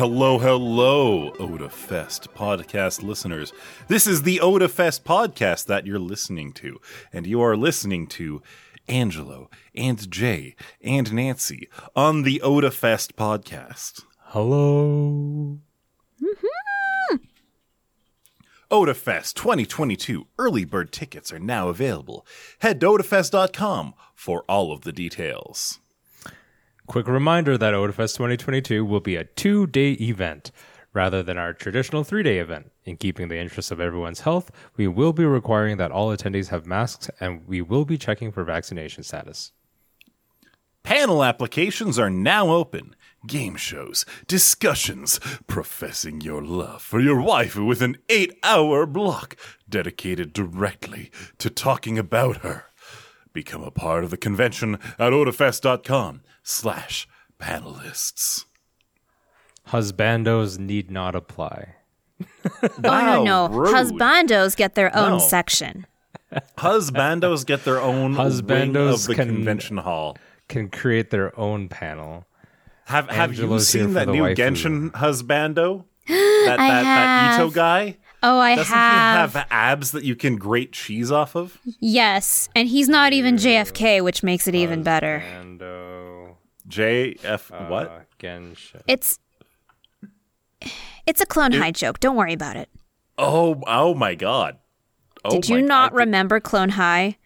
Hello, hello, Otafest podcast listeners. This is the Otafest podcast that you're listening to, and you are listening to Angelo and Jay and Nancy on the Otafest podcast. Hello. Mm-hmm. Otafest 2022 early bird tickets are now available. Head to otafest.com for all of the details. Quick reminder that Otafest 2022 will be a two day event rather than our traditional three day event. In keeping the interests of everyone's health, we will be requiring that all attendees have masks and we will be checking for vaccination status. Panel applications are now open. Game shows, discussions, professing your love for your wife with an eight hour block dedicated directly to talking about her. Become a part of the convention at otafest.com slash panelists. Husbandos need not apply. oh no, no. rude. Husbandos get their own No. section. Husbandos get their own Husbandos of the can- convention hall. Can create their own panel. Have Have you Angelo's here seen that new waifu. Genshin husbando? that, I that, that Itto guy? Oh, I Doesn't have. he have abs that you can grate cheese off of? Yes, and he's not even JFK, which makes it even better. Husbando, JF uh, what? Genshin. It's it's a clone high joke. Don't worry about it. Oh, oh my god. Oh Did you not God. remember Clone High?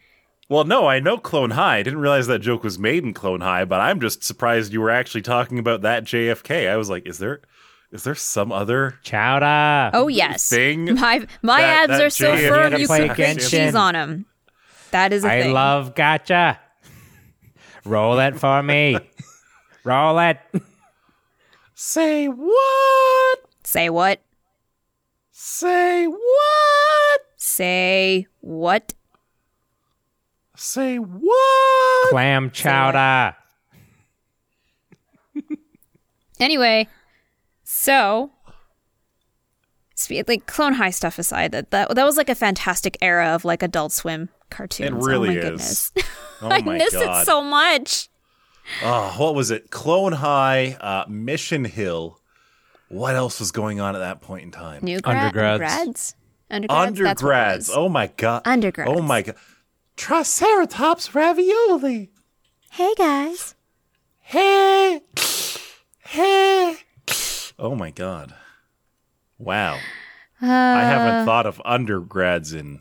Well, no, I know Clone High. I didn't realize that joke was made in Clone High, but I'm just surprised you were actually talking about that JFK. I was like, is there is there some other Chowda. Oh yes, thing my my that- abs that are so JFK firm you to can play cheese on them. That is a I thing. love gotcha. Roll it for me. Roll it. Say what? Say what? Say what? Say what? Say what? Clam chowder. Anyway, so like Clone High stuff aside, that that, that was like a fantastic era of like Adult Swim cartoons. It really oh my is. goodness. Oh I miss god. it so much. Oh, what was it? Clone High, uh, Mission Hill. What else was going on at that point in time? New gra- Undergrads. grads? Undergrads. That's what it Undergrads. Oh my god. Undergrads. Oh my god. Triceratops ravioli. Hey guys. Hey. Hey. Oh my god. Wow. I Uh. haven't thought of undergrads in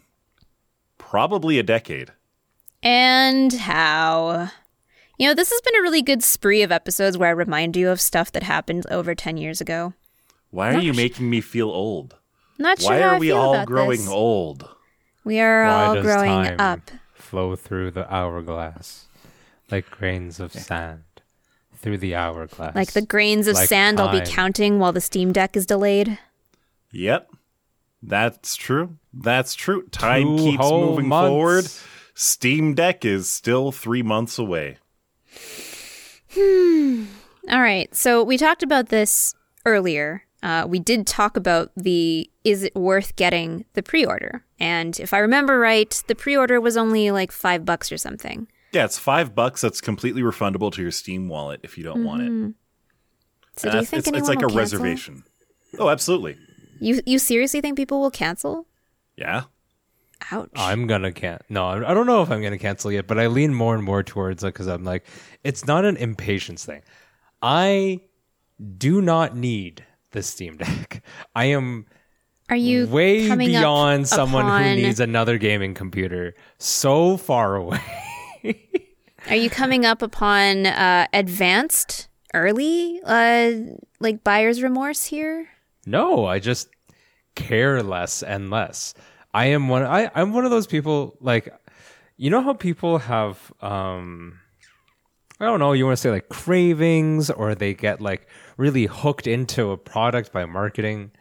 probably a decade. And how? You know, this has been a really good spree of episodes where I remind you of stuff that happened over 10 years ago. Why are you making me feel old? Not sure Why how are I we all growing this. old? We are Why all does growing time up. flow through the hourglass like grains of sand through the hourglass? Like the grains of Like sand I'll be counting while the Steam Deck is delayed. Yep. That's true. That's true. Time Two keeps moving months. forward. Steam Deck is still three months away. All right. So we talked about this earlier. Uh, we did talk about the is it worth getting the pre order? And if I remember right, the pre order was only like five bucks or something. Yeah, it's five bucks. That's completely refundable to your Steam wallet if you don't want it. So And do you think it's, anyone it's like will a cancel? reservation. Oh, absolutely. You you seriously think people will cancel? Yeah. Ouch. I'm gonna can no, I don't know if I'm gonna cancel yet, but I lean more and more towards it because I'm like, it's not an impatience thing. I do not need the Steam Deck. I am Are you way beyond someone upon- who needs another gaming computer. So far away. Are you coming up upon uh, advanced early uh, like buyer's remorse here? No, I just care less and less. I am one I, I'm one of those people like you know how people have um I don't know, you want to say like cravings or they get like really hooked into a product by marketing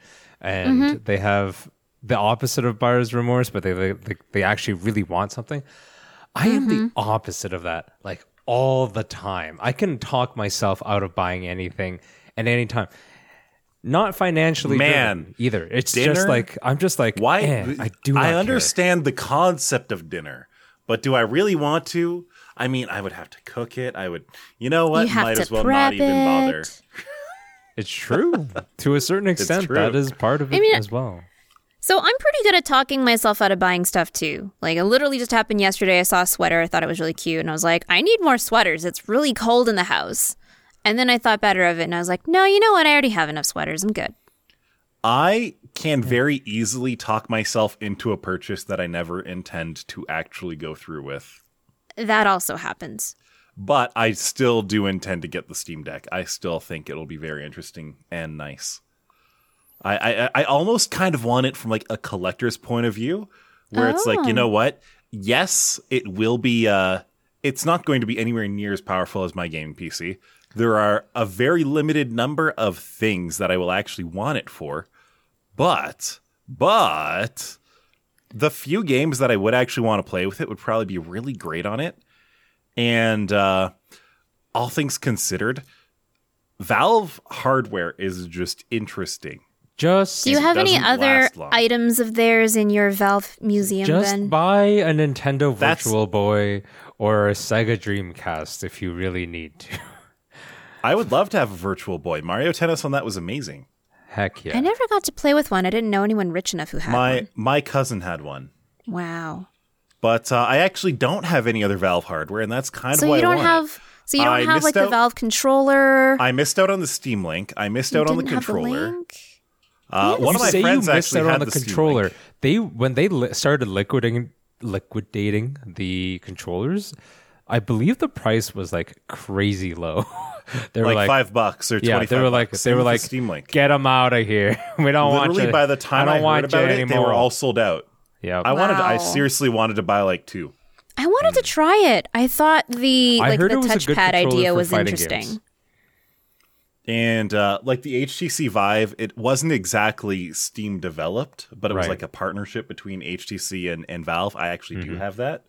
and they have the opposite of buyer's remorse, but they they, they actually really want something. I am the opposite of that, like all the time. I can talk myself out of buying anything at any time. Not financially, Man, driven either. It's dinner? just like I'm just like Why? eh, I do. Not I care. understand the concept of dinner, but do I really want to? I mean, I would have to cook it. I would. You know what? you have Might to as well prep not even bother. it. It's true to a certain extent. That is part of it mean, as well. So I'm pretty good at talking myself out of buying stuff too. Like it literally just happened yesterday. I saw a sweater. I thought it was really cute, and I was like, I need more sweaters. It's really cold in the house. And then I thought better of it, and I was like, No, you know what? I already have enough sweaters. I'm good. I can very easily talk myself into a purchase that I never intend to actually go through with. That also happens. But I still do intend to get the Steam Deck. I still think it'll be very interesting and nice. I, I, I almost kind of want it from like a collector's point of view, where it's like, you know what? Yes, it will be. Uh, it's not going to be anywhere near as powerful as my gaming PC. There are a very limited number of things that I will actually want it for, but but the few games that I would actually want to play with it would probably be really great on it. And uh, all things considered, Valve hardware is just interesting. Just Do you have any other items of theirs in your Valve museum? just then buy a Nintendo That's- Virtual Boy or a Sega Dreamcast if you really need to. I would love to have a Virtual Boy. Mario Tennis on that was amazing. Heck yeah. I never got to play with one. I didn't know anyone rich enough who had My one. my cousin had one, Wow. but uh, I actually don't have any other Valve hardware, and that's kind So of why you I don't want it. have. So you don't I have like missed the Valve controller. I missed out on the Steam Link. I missed You out on the didn't have controller. link? Uh, one of my say friends you missed actually out had on the, Steam controller. Link. They when they li- started liquidating liquidating the controllers, I believe the price was like crazy low. they were like, like, five bucks or yeah, they were like bucks. they Same were like Steam Link. get them out of here. we don't want Literally, you. by the time I I, don't want heard about it, anymore. they were all sold out. yeah. I wanted. To, I seriously wanted to buy like two. I wanted to try it. I thought the like the it was a good touchpad idea was interesting. games. And uh, like the HTC Vive, it wasn't exactly Steam developed, but it was like a partnership between HTC and, and Valve. I actually Mm-hmm. do have that,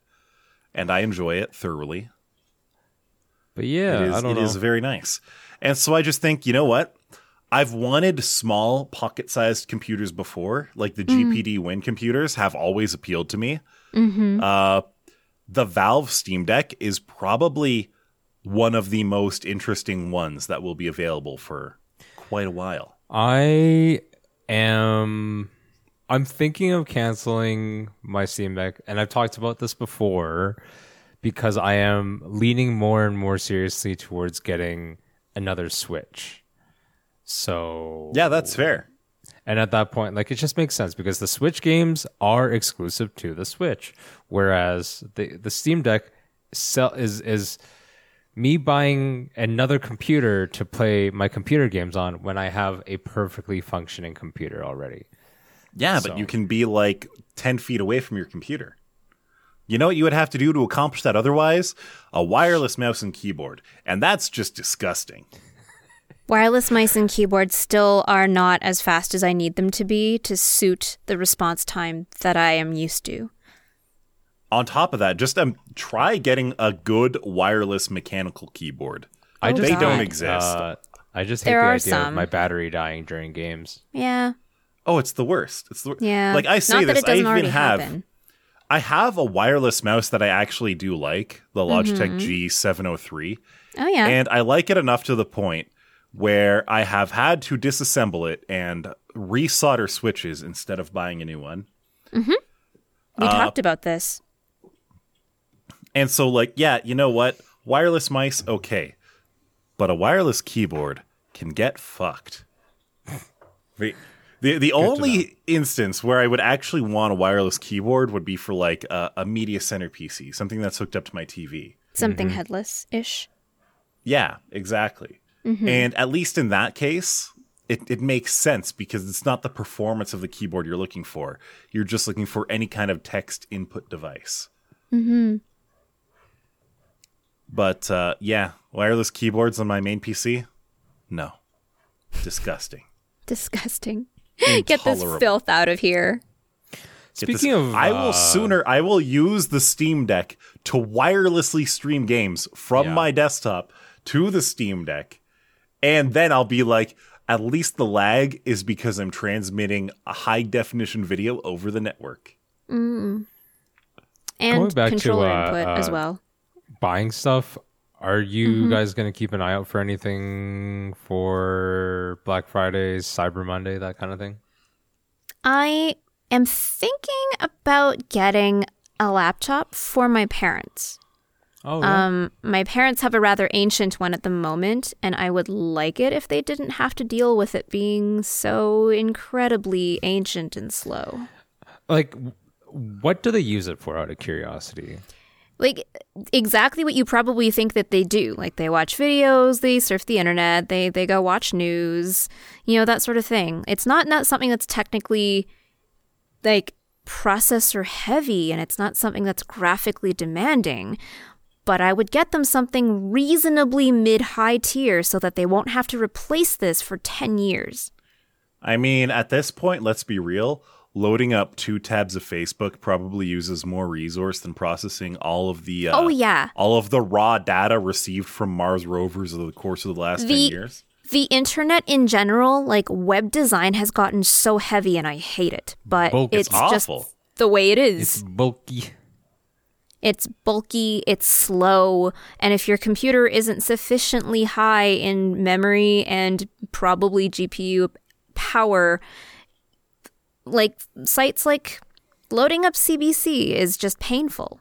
and I enjoy it thoroughly. But yeah, It is, I don't it know. is very nice. And so I just think, you know what? I've wanted small pocket sized computers before. Like the GPD Win computers have always appealed to me. Uh, the Valve Steam Deck is probably one of the most interesting ones that will be available for quite a while. I am. I'm thinking of canceling my Steam Deck, and I've talked about this before because I am leaning more and more seriously towards getting another Switch. So Yeah, that's fair. and at that point, like it just makes sense because the Switch games are exclusive to the Switch, whereas the the Steam Deck sell is is me buying another computer to play my computer games on when I have a perfectly functioning computer already. Yeah, So- but you can be like 10 feet away from your computer. You know what you would have to do to accomplish that otherwise? A wireless mouse and keyboard. And that's just disgusting. Wireless mice and keyboards still are not as fast as I need them to be to suit the response time that I am used to. On top of that, just um, try getting a good wireless mechanical keyboard. I just they don't exist. Uh, I just hate There the are idea some. of my battery dying during games. Yeah. oh, it's the worst. It's the wor- Yeah. Like I say not that this, it doesn't I already even have happen. I have a wireless mouse that I actually do like, the Logitech Mm-hmm. G703. Oh yeah. And I like it enough to the point where I have had to disassemble it and resolder switches instead of buying a new one. we uh, talked about this. And so, like, yeah, you know what? Wireless mice, okay. But a wireless keyboard can get fucked. The, the, the only instance where I would actually want a wireless keyboard would be for, like, a, a media center PC, something that's hooked up to my TV. Something mm-hmm. headless ish. Yeah, exactly. And at least in that case, it, it makes sense because it's not the performance of the keyboard you're looking for. You're just looking for any kind of text input device. Mm-hmm. But uh, yeah, wireless keyboards on my main PC? No. Disgusting. Disgusting. Get this filth out of here. Speaking this- of, I will uh, sooner I will use the Steam Deck to wirelessly stream games from Yeah. my desktop to the Steam Deck, and then I'll be like, at least the lag is because I'm transmitting a high definition video over the network. And Going back to, controller uh, input as uh, well. buying stuff Are you Mm-hmm. guys going to keep an eye out for anything for Black Friday, Cyber Monday, that kind of thing? I am thinking about getting a laptop for my parents. Oh, yeah. Um, my parents have a rather ancient one at the moment, and I would like it if they didn't have to deal with it being so incredibly ancient and slow. like, what do they use it for? Out of curiosity. Like exactly what you probably think that they do. Like they watch videos, they surf the internet, they they go watch news, you know that sort of thing. It's not not something that's technically like processor heavy, and it's not something that's graphically demanding. But I would get them something reasonably mid high tier so that they won't have to replace this for 10 years. I mean, at this point, let's be real. Loading up two tabs of Facebook probably uses more resource than processing all of the uh, Oh, yeah. all of the raw data received from Mars rovers over the course of the last The- ten years. The internet in general, like web design, has gotten so heavy and I hate it. But Bulk. it's, It's just the way it is. It's bulky. It's bulky, it's slow, and if your computer isn't sufficiently high in memory and probably GPU power, like sites like loading up CBC is just painful.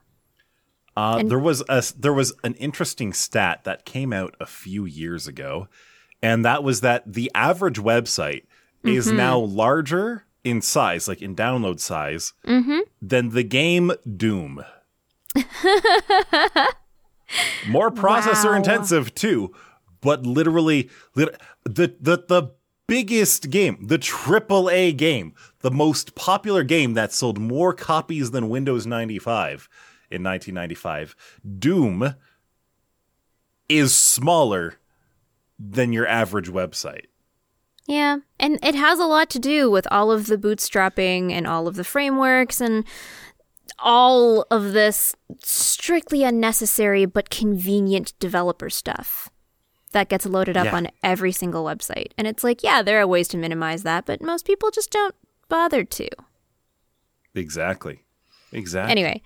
Uh, there was a there was an interesting stat that came out a few years ago, and that was that the average website is now larger in size, like in download size, than the game Doom. More processor Wow. intensive too, but literally lit- the the the biggest game, the triple A game, the most popular game that sold more copies than Windows 95 in 1995. Doom is smaller than your average website. Yeah, and it has a lot to do with all of the bootstrapping and all of the frameworks and all of this strictly unnecessary but convenient developer stuff that gets loaded up Yeah. on every single website. And it's like, yeah, there are ways to minimize that, but most people just don't bother to. Exactly. Exactly. Anyway,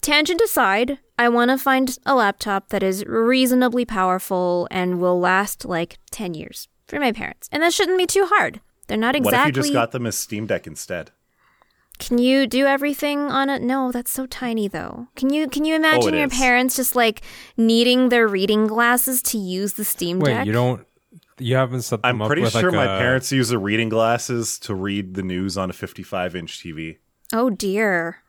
tangent aside, I want to find a laptop that is reasonably powerful and will last like 10 years for my parents. And that shouldn't be too hard. They're not exactly. what if you just got them as Steam Deck instead? Can you do everything on it? No, that's so tiny though. Can you can you oh, imagine Oh, your is. parents just like needing their reading glasses to use the Steam Wait, Deck? you don't. You haven't set them I'm up pretty with sure like my a- parents use the reading glasses to read the news on a 55 inch TV. Oh dear.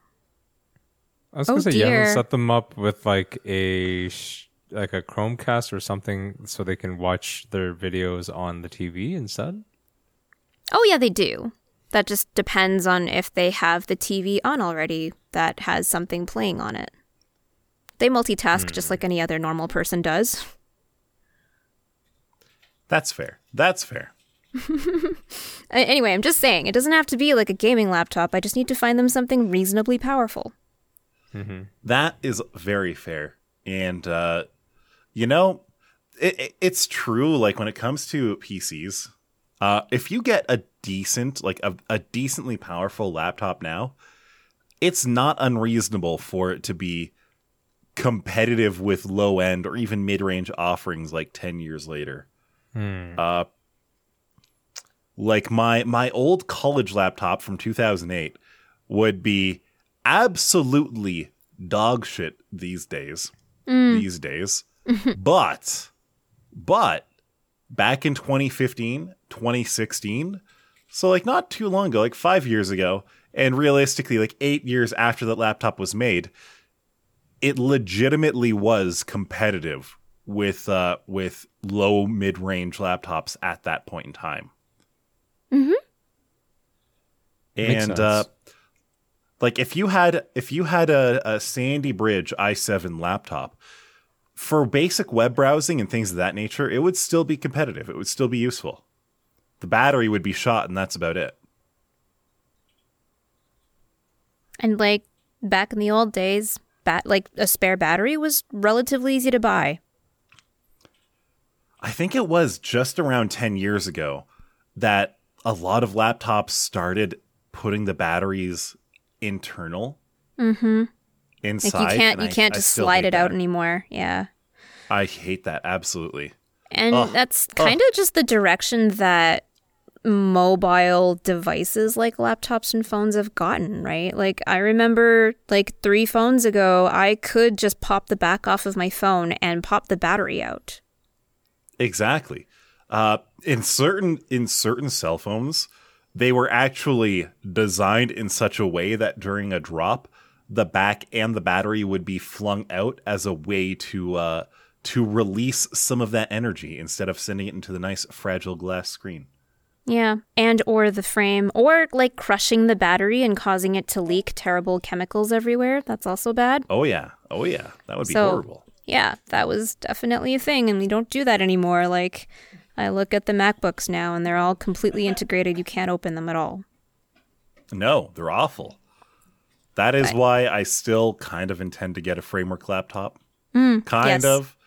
I was gonna Oh, say you haven't set them up with like a sh- like a Chromecast or something so they can watch their videos on the TV instead. Oh yeah, they do. That just depends on if they have the TV on already that has something playing on it. They multitask Hmm. just like any other normal person does. That's fair. That's fair. Anyway, I'm just saying, it doesn't have to be like a gaming laptop. I just need to find them something reasonably powerful. That is very fair. And, uh, you know, it, it, it's true. Like when it comes to PCs, uh, if you get a decent, like a, a decently powerful laptop now, it's not unreasonable for it to be competitive with low end or even mid range offerings like 10 years later. Uh, like my my old college laptop from 2008 would be absolutely dog shit these days. These days. But but back in 2015 2016 so like not too long ago like 5 years ago and realistically like 8 years after that laptop was made it legitimately was competitive with uh with low mid-range laptops at that point in time. Makes and sense. uh like if you had if you had a, a sandy bridge i7 laptop for basic web browsing and things of that nature it would still be competitive it would still be useful the battery would be shot and that's about it And like back in the old days, bat like a spare battery was relatively easy to buy. i think it was just around 10 years ago that a lot of laptops started putting the batteries internal Mm-hmm. Inside Like you can't you I- can't just slide it out that. anymore. Yeah. I hate that absolutely. And Ugh. that's kind of just the direction that mobile devices like laptops and phones have gotten, right? Like I remember like 3 phones ago, I could just pop the back off of my phone and pop the battery out. Exactly. Uh, in certain in certain cell phones, they were actually designed in such a way that during a drop, the back and the battery would be flung out as a way to uh, to release some of that energy instead of sending it into the nice fragile glass screen. Yeah, and or the frame or like crushing the battery and causing it to leak terrible chemicals everywhere. That's also bad. Oh yeah, oh yeah, that would be So- horrible. Yeah, that was definitely a thing and we don't do that anymore. Like I look at the MacBooks now and they're all completely integrated. You can't open them at all. No, they're awful. That is why I still kind of intend to get a framework laptop. kind Mm, yes. of.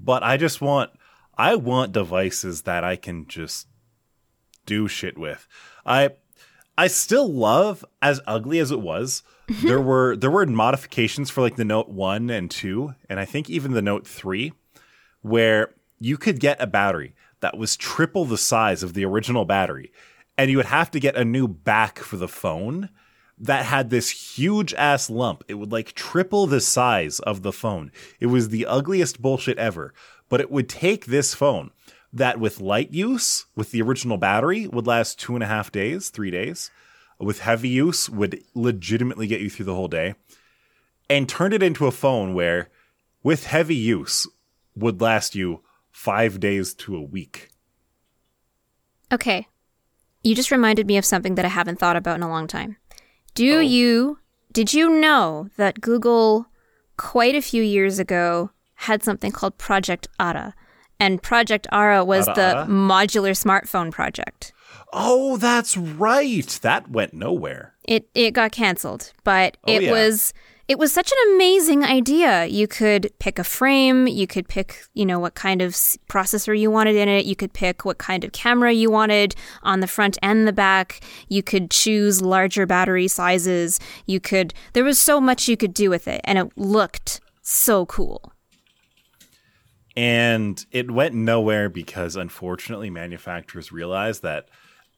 But I just want I want devices that I can just do shit with. I I still love as ugly as it was. there were there were modifications for like the Note 1 and 2 and I think even the Note 3 where you could get a battery that was triple the size of the original battery and you would have to get a new back for the phone that had this huge ass lump. It would like triple the size of the phone. It was the ugliest bullshit ever. But it would take this phone that with light use, with the original battery, would last two and a half days, three days. With heavy use, would legitimately get you through the whole day. And turned it into a phone where, with heavy use, would last you five days to a week. Okay. You just reminded me of something that I haven't thought about in a long time. Do Oh. you did you know that Google quite a few years ago had something called Project Ara? And Project Ara was Ara the Ara? modular smartphone project. Oh, that's right. That went nowhere. It it got canceled, but Oh, it yeah. was it was such an amazing idea. You could pick a frame, you could pick, you know, what kind of processor you wanted in it, you could pick what kind of camera you wanted on the front and the back. You could choose larger battery sizes. You could there was so much you could do with it and it looked so cool. And it went nowhere because unfortunately manufacturers realized that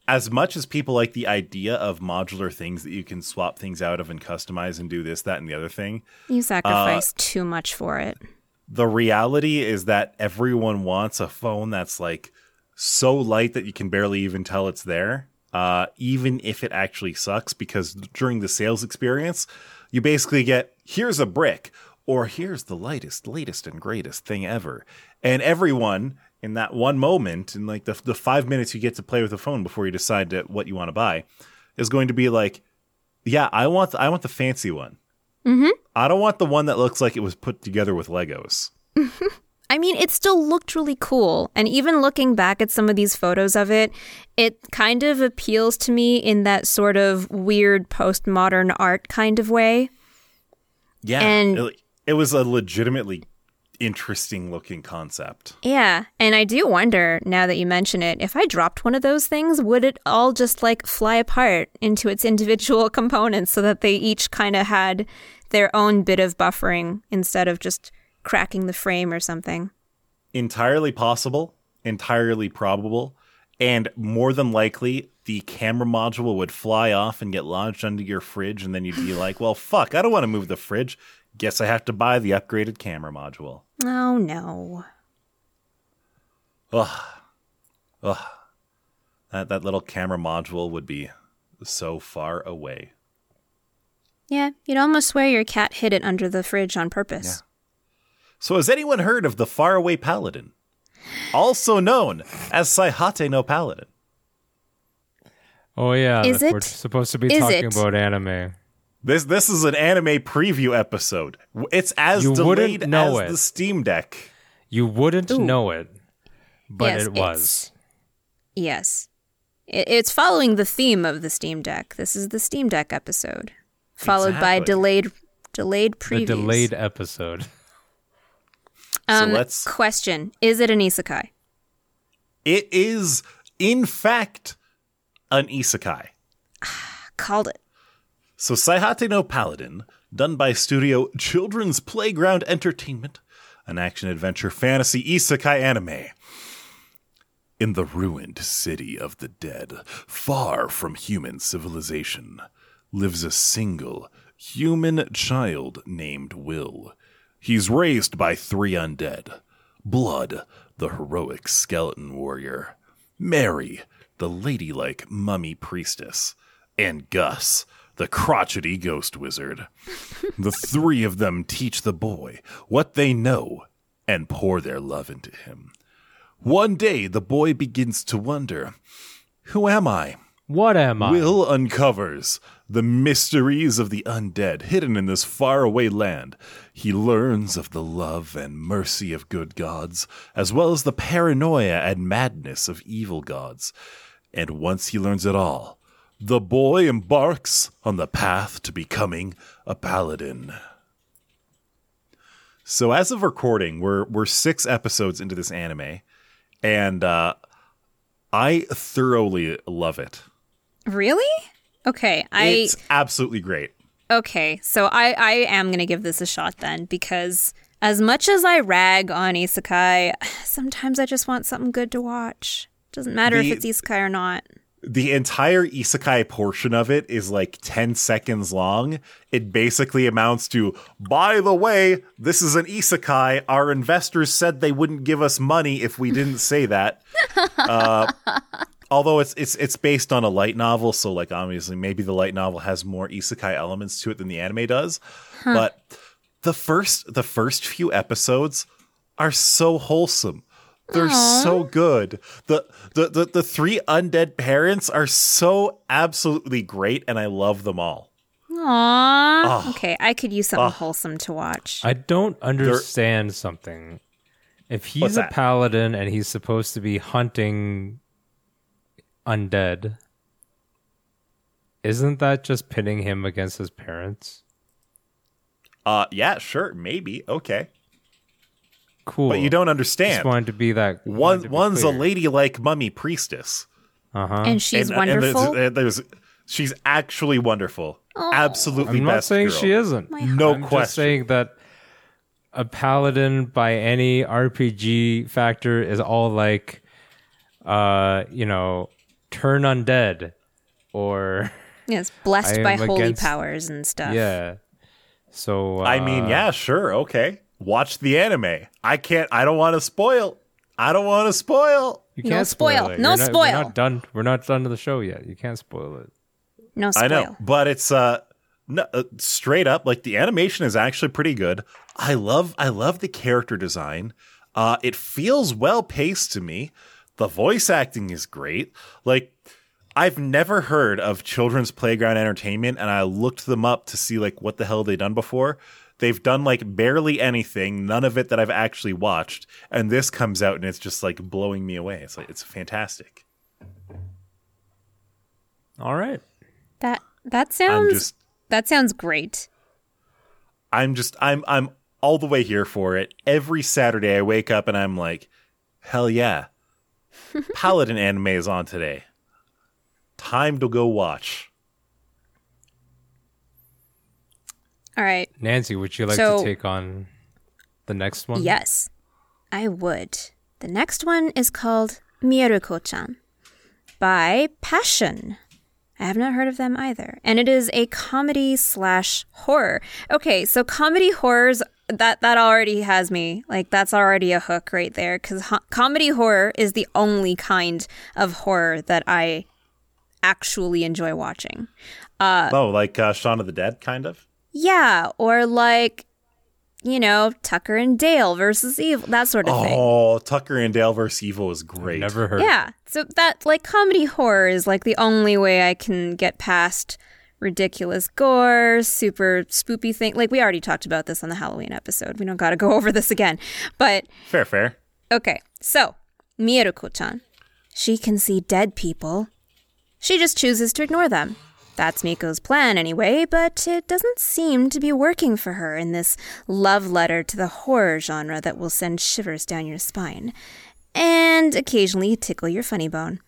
as much as people like the idea of modular things that you can swap things out of and customize and do this, that, and the other thing, You sacrificed too much for it. the reality is that everyone wants a phone that's like so light that you can barely even tell it's there, uh, even if it actually sucks. Because during the sales experience, you basically get here's a brick, or here's the lightest, latest, and greatest thing ever. And everyone in that one moment, in like the, the five minutes you get to play with the phone before you decide to, what you want to buy, is going to be like, yeah, I want, I want the fancy one. Mm-hmm. I don't want the one that looks like it was put together with Legos. Mm-hmm. I mean, it still looked really cool. And even looking back at some of these photos of it, it kind of appeals to me in that sort of weird postmodern art kind of way. Yeah, And- it, it was a legitimately interesting looking concept. Yeah. And I do wonder, now that you mention it, if I dropped one of those things, would it all just like fly apart into its individual components so that they each kind of had their own bit of buffering instead of just cracking the frame or something? Entirely possible, entirely probable, and more than likely, the camera module would fly off and get lodged under your fridge, and then you'd be like, "Well, fuck, I don't want to move the fridge. Guess I have to buy the upgraded camera module." Oh, no. Ugh, ugh. That that little camera module would be so far away. Yeah, you'd almost swear your cat hid it under the fridge on purpose. So, has anyone heard of the Faraway Paladin, also known as Saihate no Paladin? Oh yeah, Is we're supposed to be Is talking it? about anime. This this is an anime preview episode. It's as You delayed know as it. the Steam Deck. You wouldn't Ooh. know it, but Yes, it was. it's- Yes. It, it's following the theme of the Steam Deck. This is the Steam Deck episode, followed by Exactly. delayed delayed The previews. delayed episode. Um, so let's. question: Is it an isekai? It is in fact an isekai. Called it. So Saihate no Paladin, done by studio Children's Playground Entertainment, an action adventure fantasy isekai anime. In the ruined city of the dead, far from human civilization, lives a single human child named Will. He's raised by three undead Blood, the heroic skeleton warrior, Mary, the ladylike mummy priestess, and Gus, the crotchety ghost wizard. the three of them teach the boy what they know and pour their love into him. One day, the boy begins to wonder Who am I? What am I? Will uncovers the mysteries of the undead hidden in this faraway land. He learns of the love and mercy of good gods, as well as the paranoia and madness of evil gods. And once he learns it all, the boy embarks on the path to becoming a paladin. So as of recording, we're we're six episodes into this anime, and uh, I thoroughly love it. Really? Okay, I It's absolutely great. okay. So I I am gonna give this a shot then because as much as I rag on isekai, sometimes I just want something good to watch. Doesn't matter The- if it's isekai or not. The entire isekai portion of it is like 10 seconds long. It basically amounts to, by the way, this is an isekai. Our investors said they wouldn't give us money if we didn't say that. uh, although it's it's it's based on a light novel, so like obviously maybe the light novel has more isekai elements to it than the anime does. But the first the first few episodes are so wholesome. They're so good. The, the the the three undead parents are so absolutely great, and I love them all. Aww. Okay, I could use something wholesome to watch. I don't understand something. If he's What's a that? paladin and he's supposed to be hunting undead, isn't that just pitting him against his parents? Uh, yeah, sure, maybe, okay, Cool. but you don't just understand. wanted to be that One one's a ladylike mummy priestess, Uh huh. and she's and, and there's- wonderful. there's- she's actually wonderful, absolutely. I'm not saying girl. she isn't. No I'm just question. saying that a paladin by any RPG factor is all like, uh, you know, turn undead, or yes, blessed by am holy against- powers and stuff. yeah. So uh, I mean, yeah, sure, okay. Watch the anime. I can't. I don't want to spoil. I don't want to spoil. you can't spoil. it. No You're not- spoil. We're not done. We're not done to the show yet. You can't spoil it. No spoil. I know, but it's uh, no, uh, straight up like the animation is actually pretty good. I love I love the character design. Uh, it feels well paced to me. The voice acting is great. Like I've never heard of Children's Playground Entertainment, and I looked them up to see like what the hell they done before. They've done like barely anything, none of it that I've actually watched, and this comes out and it's just like blowing me away. It's like it's fantastic. All right. That that sounds just that sounds great. I'm just I'm I'm all the way here for it. Every Saturday I wake up and I'm like, hell yeah. Paladin anime is on today. Time to go watch. All right. Nancy, would you like So- to take on the next one? Yes, I would. The next one is called Mieruko-chan by Passion. I have not heard of them either. And it is a comedy slash horror. Okay, so comedy horrors that that already has me. Like that's already a hook right there cuz ho- comedy horror is the only kind of horror that I actually enjoy watching. oh, like uh, Shaun of the Dead, kind of. Yeah, or like you know, Tucker and Dale versus Evil, that sort of thing. Oh, Tucker and Dale versus Evil is great. Never heard. Yeah. So that like comedy horror is like the only way I can get past ridiculous gore, super spoopy thing. Like we already talked about this on the Halloween episode. We don't got to go over this again. But Fair, fair. okay. So, Mieruko-chan. She can see dead people. She just chooses to ignore them. That's Miko's plan anyway, but it doesn't seem to be working for her in this love letter to the horror genre that will send shivers down your spine and occasionally tickle your funny bone.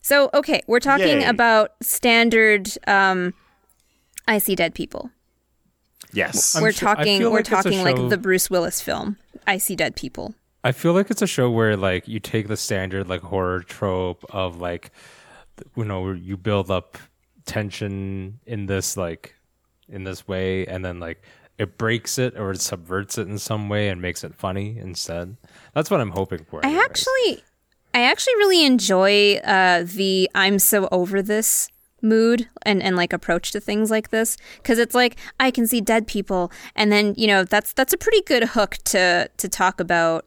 So, okay, we're talking Yay. about standard um I see dead people. Yes. I'm we're sure- talking feel we're like it's a talking like the Bruce Willis film. I see dead people. I feel like it's a show where like you take the standard like horror trope of like you know where you build up tension in this like in this way and then like it breaks it or it subverts it in some way and makes it funny instead. That's what I'm hoping for. I actually I actually really enjoy uh the I'm so over this mood and and like approach to things like this cuz it's like I can see dead people and then you know that's that's a pretty good hook to to talk about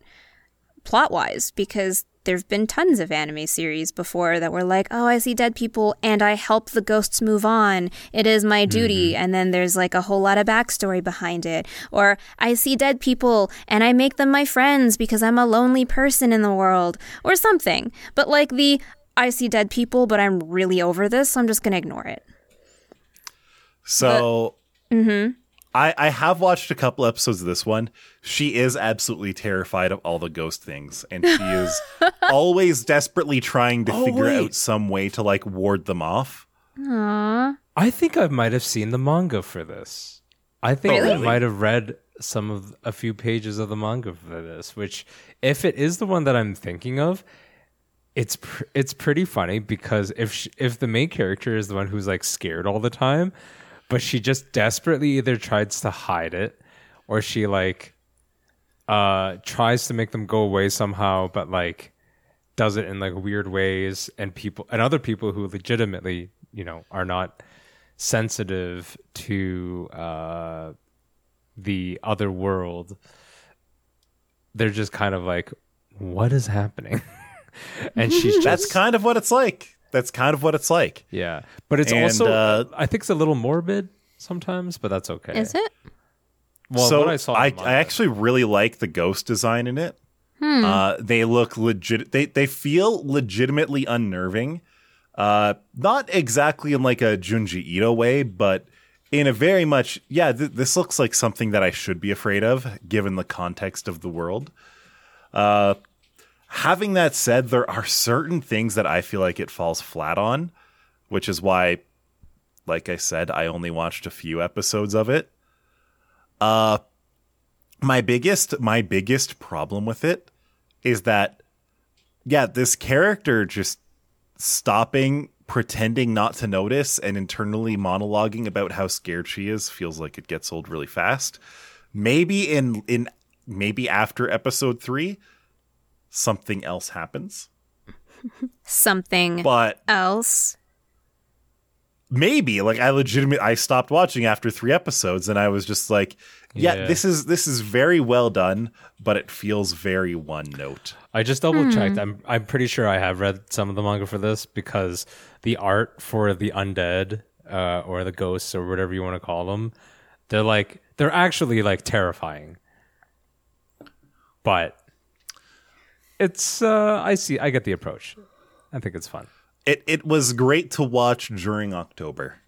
plot wise because there've been tons of anime series before that were like, oh, I see dead people and I help the ghosts move on. It is my duty. Mm-hmm. And then there's like a whole lot of backstory behind it. Or I see dead people and I make them my friends because I'm a lonely person in the world or something. But like the I see dead people, but I'm really over this, so I'm just going to ignore it. So mm-hmm. I I have watched a couple episodes of this one. She is absolutely terrified of all the ghost things, and she is always desperately trying to Oh, figure wait. out some way to like ward them off. Aww. I think I might have seen the manga for this. I think I might have read some of a few pages of the manga for this. Which, if it is the one that I'm thinking of, it's pr- it's pretty funny because if sh if the main character is the one who's like scared all the time, but she just desperately either tries to hide it or she like uh tries to make them go away somehow, but like does it in like weird ways and people and other people who legitimately you know are not sensitive to uh the other world they're just kind of like what is happening and she's just That's kind of what it's like. That's kind of what it's like. yeah but it's And, also uh, i think it's a little morbid sometimes but that's okay Is it? well so what i saw I, I actually really like the ghost design in it. Uh, they look legit. They they feel legitimately unnerving. Uh, not exactly in like a Junji Ito way, but in a very much yeah. Th- this looks like something that I should be afraid of, given the context of the world. Uh, having that said, there are certain things that I feel like it falls flat on, which is why, like I said, I only watched a few episodes of it. Uh, my biggest my biggest problem with it is that yeah this character just stopping pretending not to notice and internally monologuing about how scared she is feels like it gets old really fast maybe in in maybe after episode 3 something else happens Something but else. maybe like i legitimate i stopped watching after 3 episodes and i was just like yeah, Yeah. this is this is very well done but it feels very one note I just double checked. I'm I'm pretty sure I have read some of the manga for this because the art for the undead uh, or the ghosts or whatever you want to call them, they're like they're actually like terrifying. But it's uh, I see I get the approach. I think it's fun. It it was great to watch during October.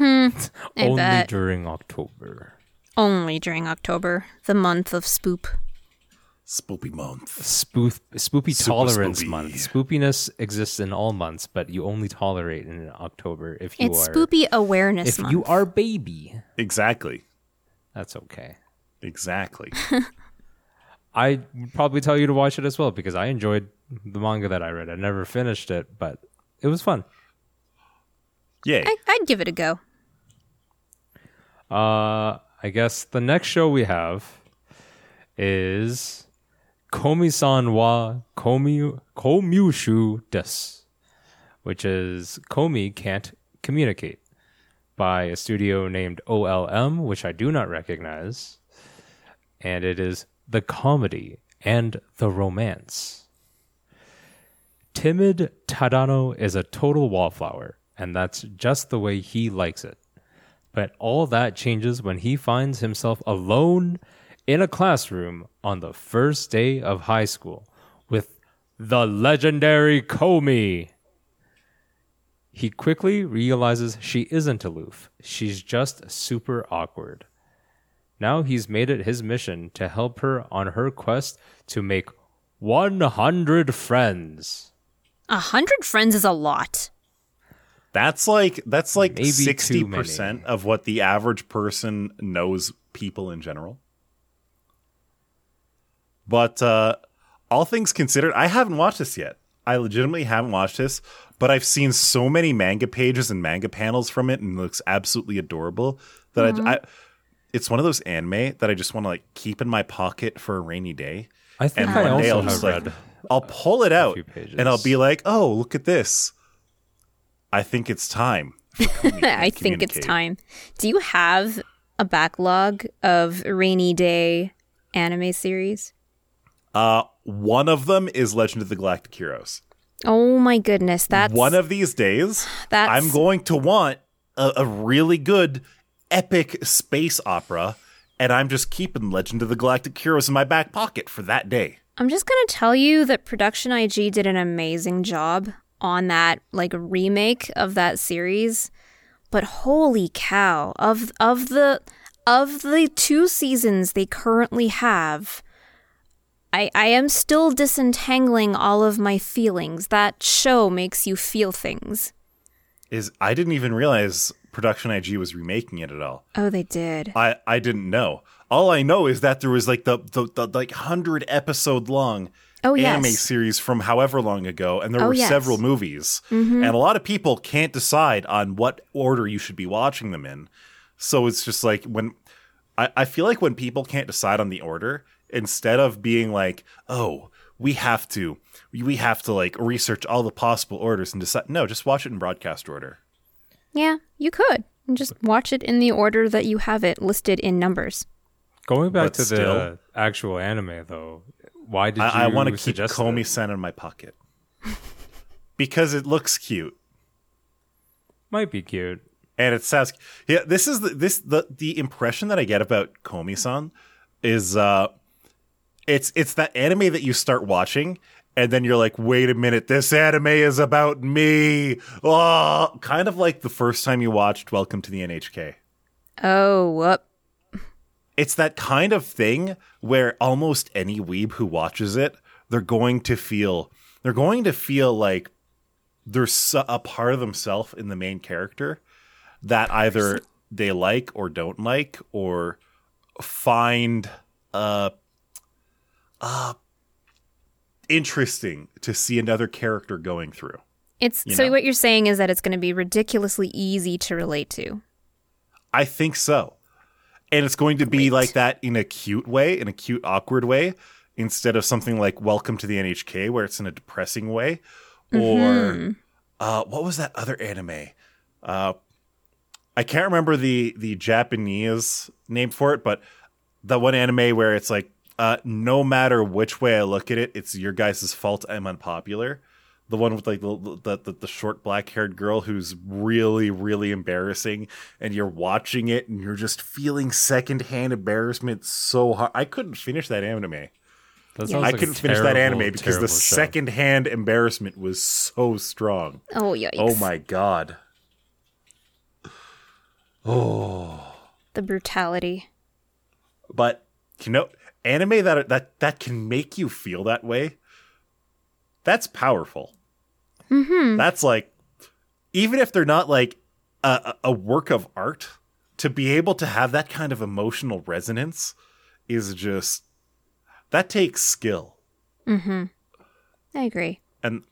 I Only bet. during October. Only during October, the month of spoop. Spoopy month. Spoof, spoopy Super tolerance spoopy. month. Spoopiness exists in all months, but you only tolerate in October if you It's are spoopy awareness if month. you are baby. Exactly. That's okay. Exactly. I would probably tell you to watch it as well because I enjoyed the manga that I read. I never finished it, but it was fun. Yay. I, I'd give it a go. Uh, I guess the next show we have is Komi-san wa Komi Komyushu des, which is Komi can't communicate by a studio named OLM, which I do not recognize, and it is the comedy and the romance. Timid Tadano is a total wallflower, and that's just the way he likes it. But all that changes when he finds himself alone in a classroom on the first day of high school with the legendary Komi. He quickly realizes she isn't aloof. She's just super awkward. Now he's made it his mission to help her on her quest to make 100 friends. A hundred friends is a lot. That's like that's like Maybe sixty percent of what the average person knows people in general. But uh, all things considered, I haven't watched this yet. I legitimately haven't watched this, but I've seen so many manga pages and manga panels from it, and it looks absolutely adorable. That I, I, it's one of those anime that I just want to like keep in my pocket for a rainy day. I think And I one day also I'll have just like read. I'll pull it out pages. and I'll be like, "Oh, look at this! I think it's time." I think it's time. Do you have a backlog of rainy day anime series? Uh, one of them is Legend of the Galactic Heroes. Oh my goodness, that's one of these days, That's- I'm going to want a, a really good epic space opera, and I'm just keeping Legend of the Galactic Heroes in my back pocket for that day. I'm just gonna tell you that Production IG did an amazing job on that like remake of that series. But holy cow, of of the of the two seasons they currently have, I I am still disentangling all of my feelings. That show makes you feel things. Is I didn't even realize Production IG was remaking it at all. Oh, they did. I I didn't know. All I know is that there was like the the, the like hundred episode long Oh, anime yes. series from however long ago, and there Oh, were yes. several movies, mm-hmm. and a lot of people can't decide on what order you should be watching them in. So it's just like when I, I feel like when people can't decide on the order, instead of being like, oh, we have to we have to like research all the possible orders and decide no, just watch it in broadcast order. Yeah, you could. Just watch it in the order that you have it listed in numbers. Going back But to still- the actual anime, though, why did you I, I want to keep suggest Komi? Sen in my pocket because it looks cute Might be cute. and it sounds. Yeah, this is the this the the impression that I get about Komi San is uh, it's it's that anime that you start watching. And then you're like, wait a minute, this anime is about me. Oh, kind of like the first time you watched Welcome to the NHK. Oh, whoop. it's that kind of thing where almost any weeb who watches it, they're going to feel they're going to feel like there's a part of themselves in the main character that either they like or don't like or find uh uh interesting to see another character going through. It's so know. what you're saying is that it's going to be ridiculously easy to relate to. I think so. And it's going to be Great. like that in a cute way, in a cute, awkward way, instead of something like Welcome to the NHK, where it's in a depressing way. Or uh, what was that other anime? Uh, I can't remember the the Japanese name for it, but the one anime where it's like, uh, no matter which way I look at it, it's your guys' fault I'm unpopular. The one with like the the, the, the short black haired girl who's really really embarrassing, and you're watching it and you're just feeling secondhand embarrassment so hard. I couldn't finish that anime. That Yeah. sounds I like couldn't finish that anime because the terrible show. secondhand embarrassment was so strong. Oh, yikes. Oh my god. Oh, the brutality. But you know, anime that that that can make you feel that way. That's powerful. Mm-hmm. That's like, even if they're not like a, a a work of art, to be able to have that kind of emotional resonance is just that takes skill, I agree. and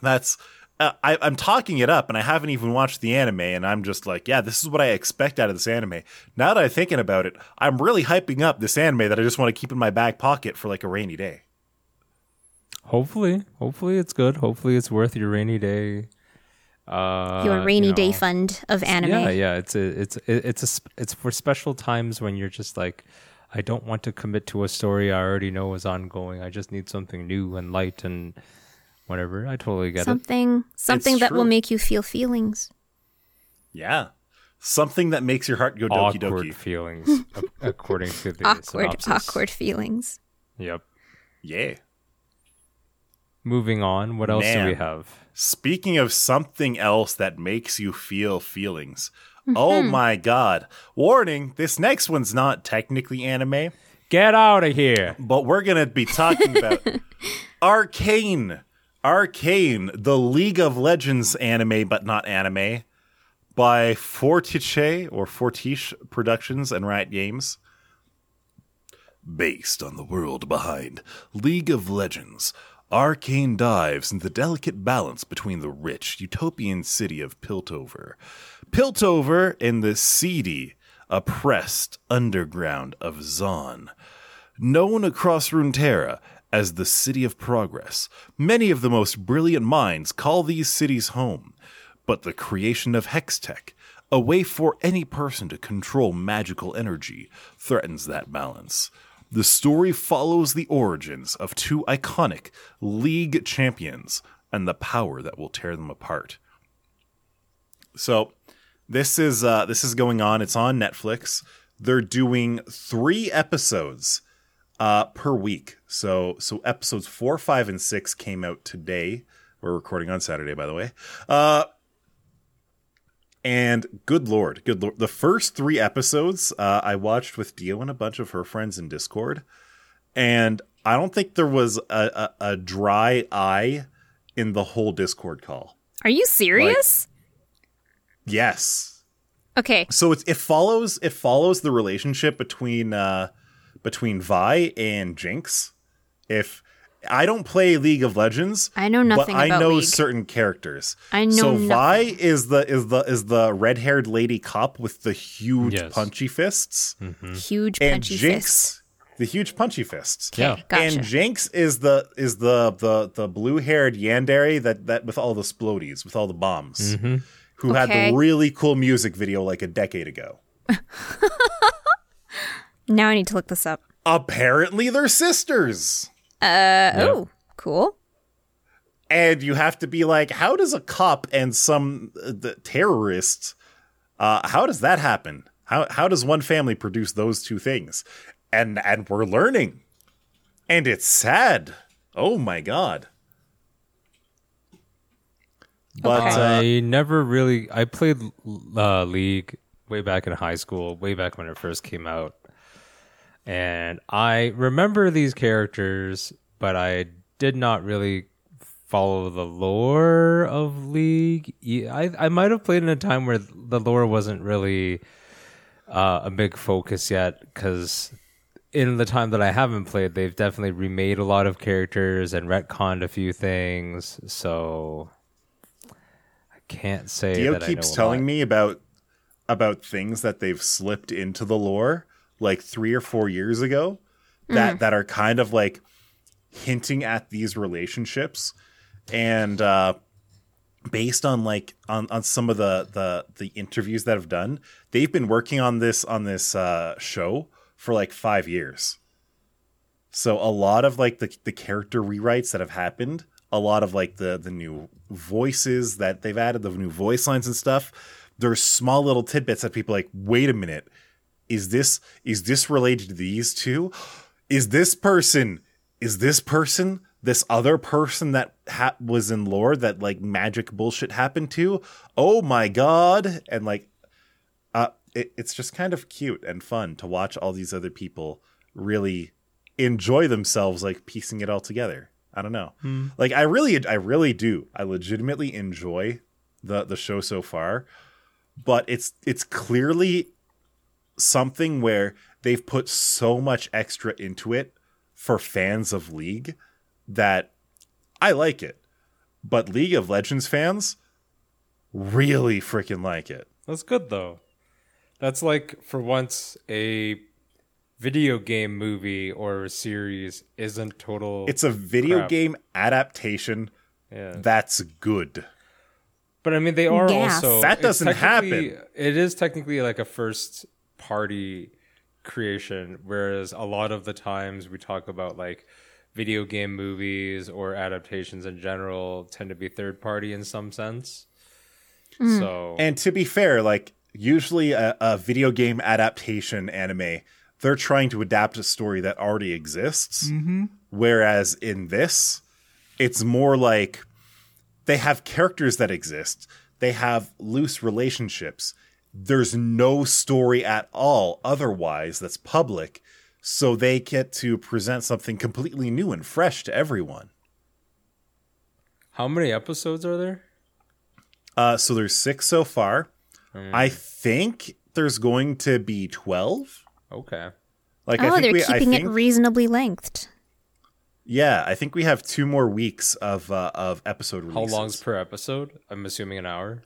that's. Uh, I, I'm talking it up, and I haven't even watched the anime, and I'm just like, yeah, this is what I expect out of this anime. Now that I'm thinking about it, I'm really hyping up this anime that I just want to keep in my back pocket for like a rainy day. Hopefully, hopefully it's good. Hopefully it's worth your rainy day. Uh, Your rainy you day fund of anime. Yeah, yeah. It's a, it's it- it's a, it's for special times when you're just like, I don't want to commit to a story I already know is ongoing. I just need something new and light and whatever. I totally get it. Something something that will make you feel feelings. Yeah. Something that makes your heart go doki Awkward doki. feelings, according to the awkward, synopsis. awkward feelings. Yep. Yeah. Moving on. What else do we have? Speaking of something else that makes you feel feelings. Mm-hmm. Oh my god. Warning, this next one's not technically anime, Get out of here! but we're going to be talking about Arcane. Arcane, the League of Legends anime, but not anime. by Fortiche or Fortiche Productions and Riot Games. Based on the world behind League of Legends, Arcane dives into the delicate balance between the rich utopian city of Piltover, Piltover in the seedy, oppressed underground of Zaun. Known across Runeterra as the City of Progress, many of the most brilliant minds call these cities home, but the creation of Hextech, a way for any person to control magical energy, threatens that balance. The story follows the origins of two iconic league champions and the power that will tear them apart. So, this is uh, this is going on. It's on Netflix. They're doing three episodes uh, per week. So so episodes four, five, and six came out today. We're recording on Saturday, by the way. Uh, and good lord, good lord, the first three episodes uh, I watched with Dio and a bunch of her friends in Discord, and I don't think there was a, a, a dry eye in the whole Discord call. Are you serious? Yes, okay. so it's, it follows it follows the relationship between uh, between Vi and Jinx. If I don't play League of Legends, I know nothing but I about know League. certain characters. I know So Vi is the is the is the red haired lady cop with the huge Yes. punchy fists, mm-hmm. Huge and punchy Jinx fists. the huge punchy fists. Okay, Yeah. gotcha. And Jinx is the is the the the blue haired Yandere that that with all the splodies with all the bombs, mm-hmm. who had the really cool music video like a decade ago. now I need to look this up. Apparently, they're sisters. Uh, Oh, cool. and you have to be like, how does a cop and some uh, the terrorist, uh, how does that happen? How how does one family produce those two things? And and we're learning, and it's sad. Oh my god! But Okay. uh, I never really. I played uh, League way back in high school, way back when it first came out, and I remember these characters, but I did not really follow the lore of League. I, I might have played in a time where the lore wasn't really uh, a big focus yet, because in the time that I haven't played, they've definitely remade a lot of characters and retconned a few things. So I can't say Dio that I keeps telling me about about things that they've slipped into the lore like three or four years ago that that are kind of like hinting at these relationships. And uh based on like on on some of the the the interviews that I've done they've been working on this on this uh show for like five years. So a lot of like the the character rewrites that have happened, a lot of like the the new voices that they've added, the new voice lines and stuff. There's small little tidbits that people are like, wait a minute, is this is this related to these two? Is this person is this person this other person that ha- was in lore that like magic bullshit happened to? Oh my god! And like uh, it, it's just kind of cute and fun to watch all these other people really enjoy themselves like piecing it all together i don't know like i really i really do i legitimately enjoy the the show so far but it's it's clearly something where they've put so much extra into it for fans of league that i like it but league of legends fans really freaking like it That's good though. That's like for once a video game movie or a series isn't total. it's a video Crap. game adaptation yeah. that's good But I mean, they are Gas. also That doesn't happen. It is technically like a first party creation, whereas a lot of the times we talk about like video game movies or adaptations in general tend to be third party in some sense. Hmm. So And to be fair, like usually a, a video game adaptation anime, they're trying to adapt a story that already exists. Mm-hmm. Whereas in this, it's more like they have characters that exist, they have loose relationships. There's no story at all otherwise that's public. So they get to present something completely new and fresh to everyone. how many episodes are there? Uh, so there's six so far. I think there's going to be 12. Okay. Like I oh, think they're we, I keeping think, it reasonably lengthed. Yeah, I think we have two more weeks of uh, of episode How long's per episode? I'm assuming an hour.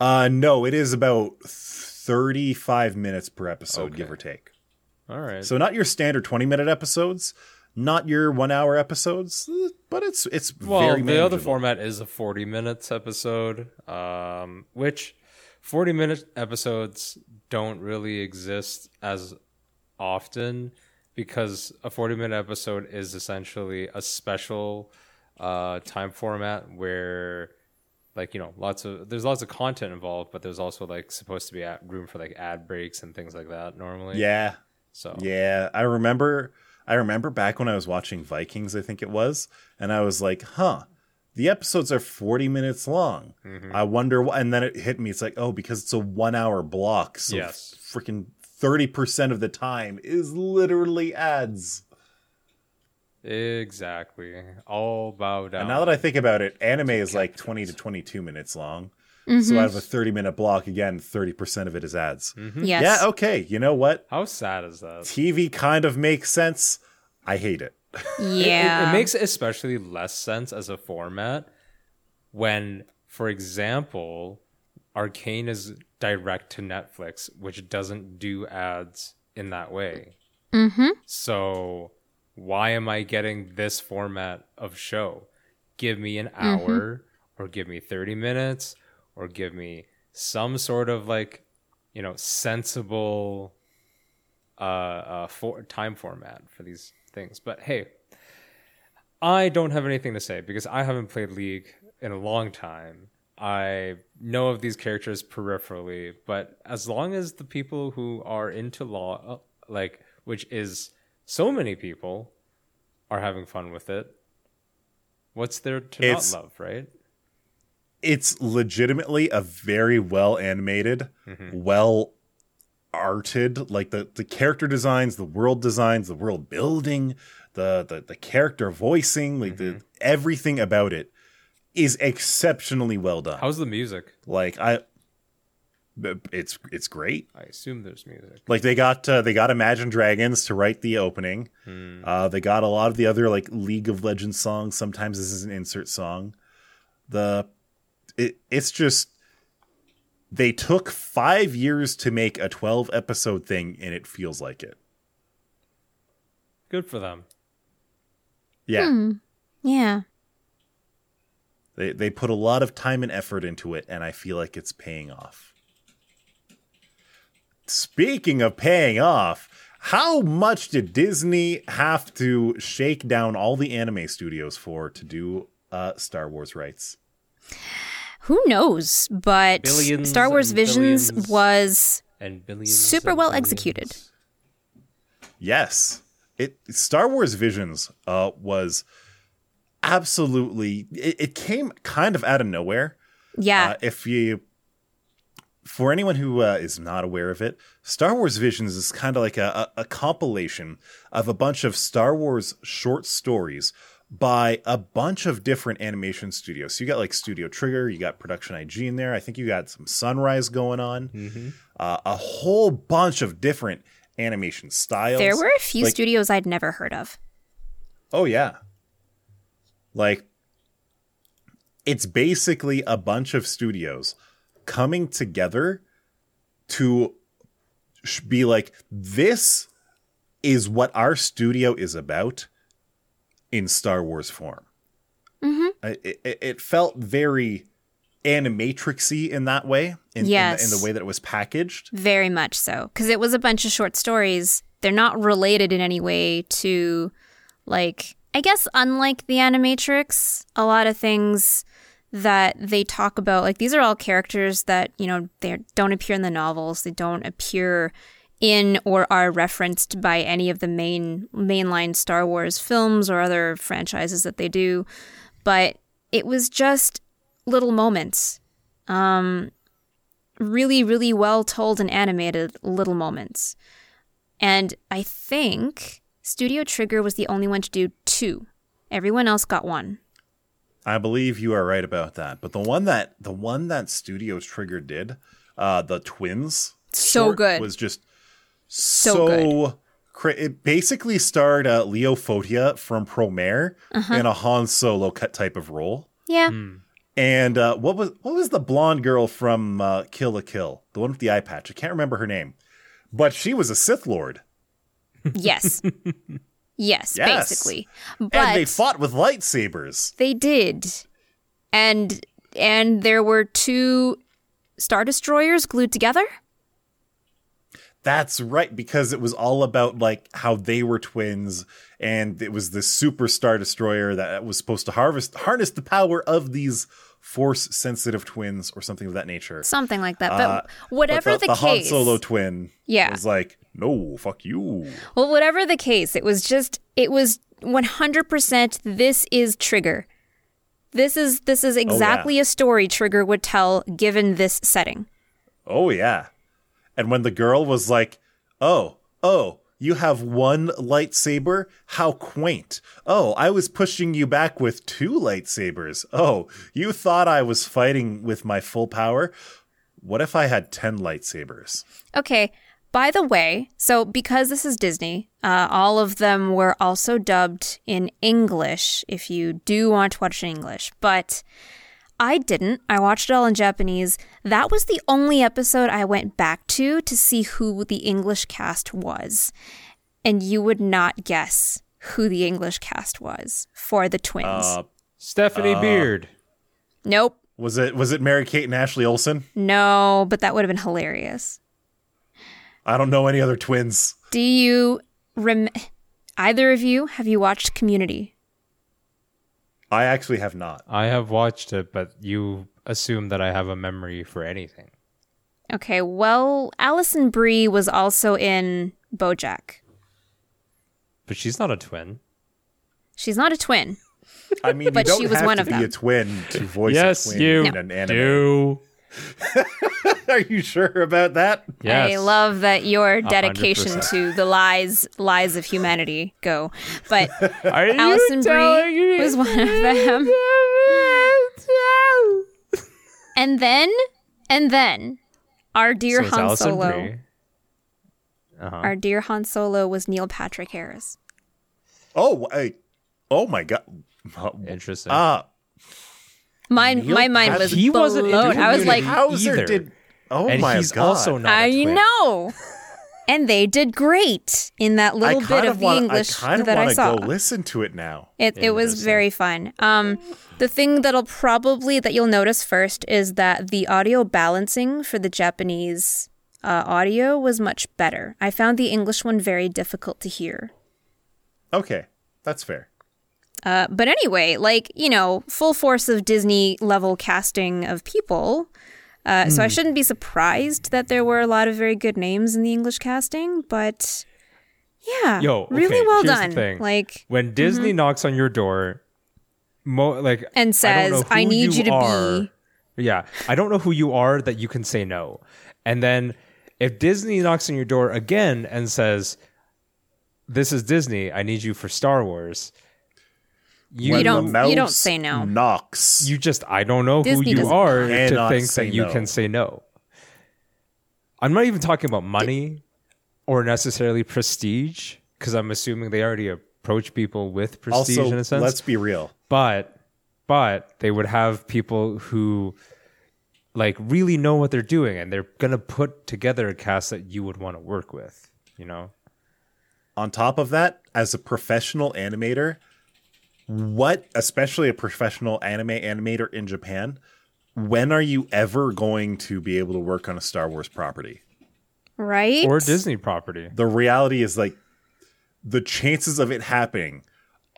Uh no, it is about 35 minutes per episode give or take. All right. So not your standard 20 minute episodes, not your 1 hour episodes, but it's it's well, very the other manageable. format is a 40 minutes episode, um, which 40 minute episodes don't really exist as often because a 40 minute episode is essentially a special uh, time format where like you know lots of there's lots of content involved but there's also like supposed to be at room for like ad breaks and things like that normally Yeah. so Yeah, I remember I remember back when I was watching Vikings, I think it was, and I was like, "Huh, the episodes are 40 minutes long. Mm-hmm. I wonder why." And then it hit me. It's like, "Oh, because it's a 1-hour block, so Yes. freaking 30% of the time is literally ads." Exactly all bow down And now that I think about it, anime is like 20 to 22 minutes long. Mm-hmm. So out of a 30-minute block, again, 30% of it is ads. Yes. Yeah, okay. You know what? how sad is that TV kind of makes sense. I hate it. It- it- Yeah. It, makes especially less sense as a format when, for example, Arcane is direct to Netflix, which doesn't do ads in that way. Mm-hmm. So, why am I getting this format of show? Give me an hour, or give me 30 minutes, or give me some sort of like, you know, sensible uh, uh, for time format for these things. But hey, I don't have anything to say because I haven't played League in a long time. I know of these characters peripherally, but as long as the people who are into law, uh, like, which is so many people, are having fun with it, what's there to It's- not love, right? it's legitimately a very well animated, Mm-hmm. well arted, like the the character designs, the world designs, the world building, the the, the character voicing, like Mm-hmm. the everything about it is exceptionally well done. How's the music? like I it's it's great. I assume there's music. Like they got uh, they got Imagine Dragons to write the opening. Hmm. Uh, they got a lot of the other like League of Legends songs. Sometimes this is an insert song. The it it's just they took five years to make a twelve episode thing, and it feels like it. Good for them. Yeah, yeah. they they put a lot of time and effort into it, and I feel like it's paying off. Speaking of paying off, how much did Disney have to shake down all the anime studios for to do uh, Star Wars rights? Who knows? But Billions Star Wars Visions billions. was And billions. Super and well billions. executed. Yes, it Star Wars Visions uh, was absolutely. It, it came kind of out of nowhere. yeah. Uh, if you, for anyone who uh, is not aware of it, Star Wars Visions is kind of like a, a, a compilation of a bunch of Star Wars short stories by a bunch of different animation studios. So you got like Studio Trigger, you got Production IG in there. I think you got some Sunrise going on. Uh, a whole bunch of different animation styles. there were a few like- studios I'd never heard of. Oh yeah. Like it's basically a bunch of studios coming together to be like this is what our studio is about in Star Wars form. Mm-hmm. It, it, it felt very animatrixy in that way, in, in, the, in the way that it was packaged. Very much so. Because it was a bunch of short stories. They're not related in any way to, like, I guess, unlike the Animatrix, a lot of things that they talk about, like, these are all characters that, you know, they don't appear in the novels. They don't appear in or are referenced by any of the main mainline Star Wars films or other franchises that they do. But it was just little moments um, really, really well told and animated little moments. And I think Studio Trigger was the only one to do two. Everyone else got one. I believe you are right about that. But the one that the one that Studios Trigger did uh, the twins. So short good. Was just So so. good. cra- it basically starred uh, Lio Fotia from Promare Uh-huh. in a Han Solo cut type of role. Yeah. And uh, what was what was the blonde girl from uh, Kill la Kill? The one with the eye patch. I can't remember her name, but she was a Sith Lord, Yes. yes, Yes. basically. But and they fought with lightsabers. They did. And and there were two star destroyers glued together? That's right, because it was all about like how they were twins, and it was this super star destroyer that was supposed to harvest harness the power of these force sensitive twins or something of that nature. Something like that. But Uh, whatever but the, the, the Han. Solo twin Yeah. was like, no, fuck you. Well, whatever the case, it was just it was 100% this is Trigger. This is this is exactly a story Trigger would tell given this setting. Oh yeah. And when the girl was like, "Oh, oh, you have one lightsaber? How quaint. Oh, I was pushing you back with two lightsabers. Oh, you thought I was fighting with my full power? What if I had 10 lightsabers?" Okay. By the way, so because this is Disney, uh, all of them were also dubbed in English if you do want to watch in English. But I didn't. I watched it all in Japanese. That was the only episode I went back to to see who the English cast was. And you would not guess who the English cast was for the twins. Uh, Stephanie Beard. nope. was it was it Mary Kate and Ashley Olsen? No, but that would have been hilarious. I don't know any other twins. Do you rem either of you have you watched Community? I actually have not. I have watched it, but you assume that I have a memory for anything. Okay, well, Alison Brie was also in BoJack. But she's not a twin. She's not a twin. I mean, But you don't she was have one to of be them. a twin to voice yes, a twin you in an anime. do. Are you sure about that? Yes. I love that your dedication 100%. to the lies lies of humanity go. But Are you Alison telling Brie was one of them. And then and then our dear So Han Solo. Uh-huh. Our dear Han Solo was Neil Patrick Harris. Oh, I, oh my god. Interesting. Ah, Mine, Neil my mind was Patrick- He wasn't in blown. I was like, Community. Howser either. did. Oh and my he's god! also not a I twin. know. And they did great in that little bit kind of of the want. English I kind of that I to saw. go listen to it now. It it was very fun. Um, the thing that'll probably that you'll notice first is that the audio balancing for the Japanese uh, audio was much better. I found the English one very difficult to hear. Okay, that's fair. Uh, but anyway, like you know, full force of Disney level casting of people. Uh, So I Hmm. shouldn't be surprised that there were a lot of very good names in the English casting, but yeah, Yo, really well done. thing. Like when Disney knocks on your door, mo- like Mm-hmm. And I says, "I who need you to are. be-" Yeah, I don't know who you are that you can say no. And then if Disney knocks on your door again and says, "This is Disney. I need you for Star Wars," you, When don't- the you don't say no. Knocks. you just I don't know Disney who you are to think say that you no. can say no. I'm not even talking about money or necessarily prestige because I'm assuming they already approach people with prestige also, in a sense. let's be real. but but they would have people who like really know what they're doing and they're gonna put together a cast that you would want to work with. You know, On top of that, as a professional animator, what, especially a professional anime animator in Japan, when are you ever going to be able to work on a Star Wars property? right or Disney property. the reality is like the chances of it happening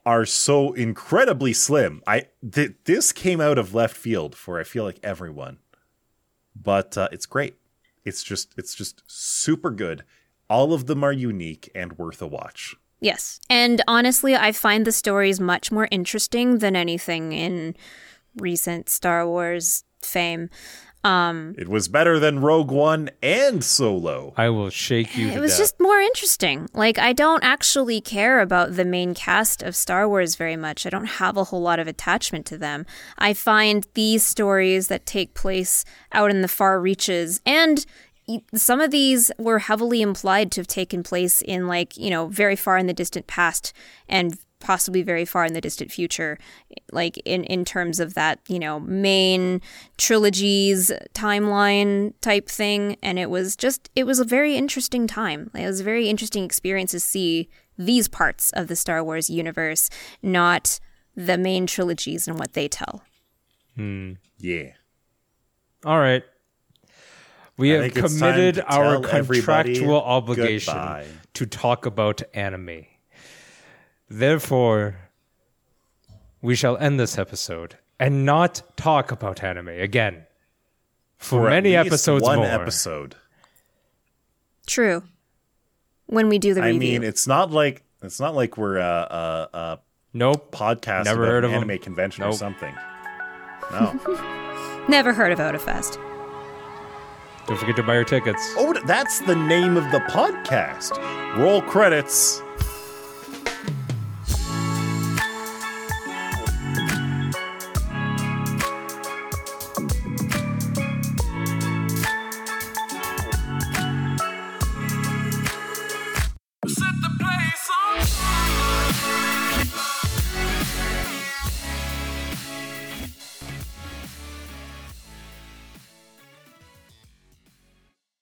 are so incredibly slim. I th- this came out of left field for I feel like everyone, but uh, it's great. It's just it's just super good. All of them are unique and worth a watch. Yes. And honestly, I find the stories much more interesting than anything in recent Star Wars fame. Um, It was better than Rogue One and Solo. I will shake you. It to was death. just more interesting. Like, I don't actually care about the main cast of Star Wars very much. I don't have a whole lot of attachment to them. I find these stories that take place out in the far reaches and y- some of these were heavily implied to have taken place in like you know very far in the distant past and possibly very far in the distant future like in in terms of that you know main trilogies timeline type thing and it was just it was a very interesting time it was a very interesting experience to see these parts of the Star Wars universe not the main trilogies and what they tell Hmm. Yeah. All right. We I have think it's time committed our contractual obligation goodbye. to talk about anime. Therefore, we shall end this episode and not talk about anime again for, For at many least episodes one more. episode. true when we do the I review mean, it's not like it's not like we're a, a, a Nope. podcast Never about heard an of 'em. anime convention or something. No. never heard of Otafest Don't forget to buy your tickets. oh, that's the name of the podcast. Roll credits.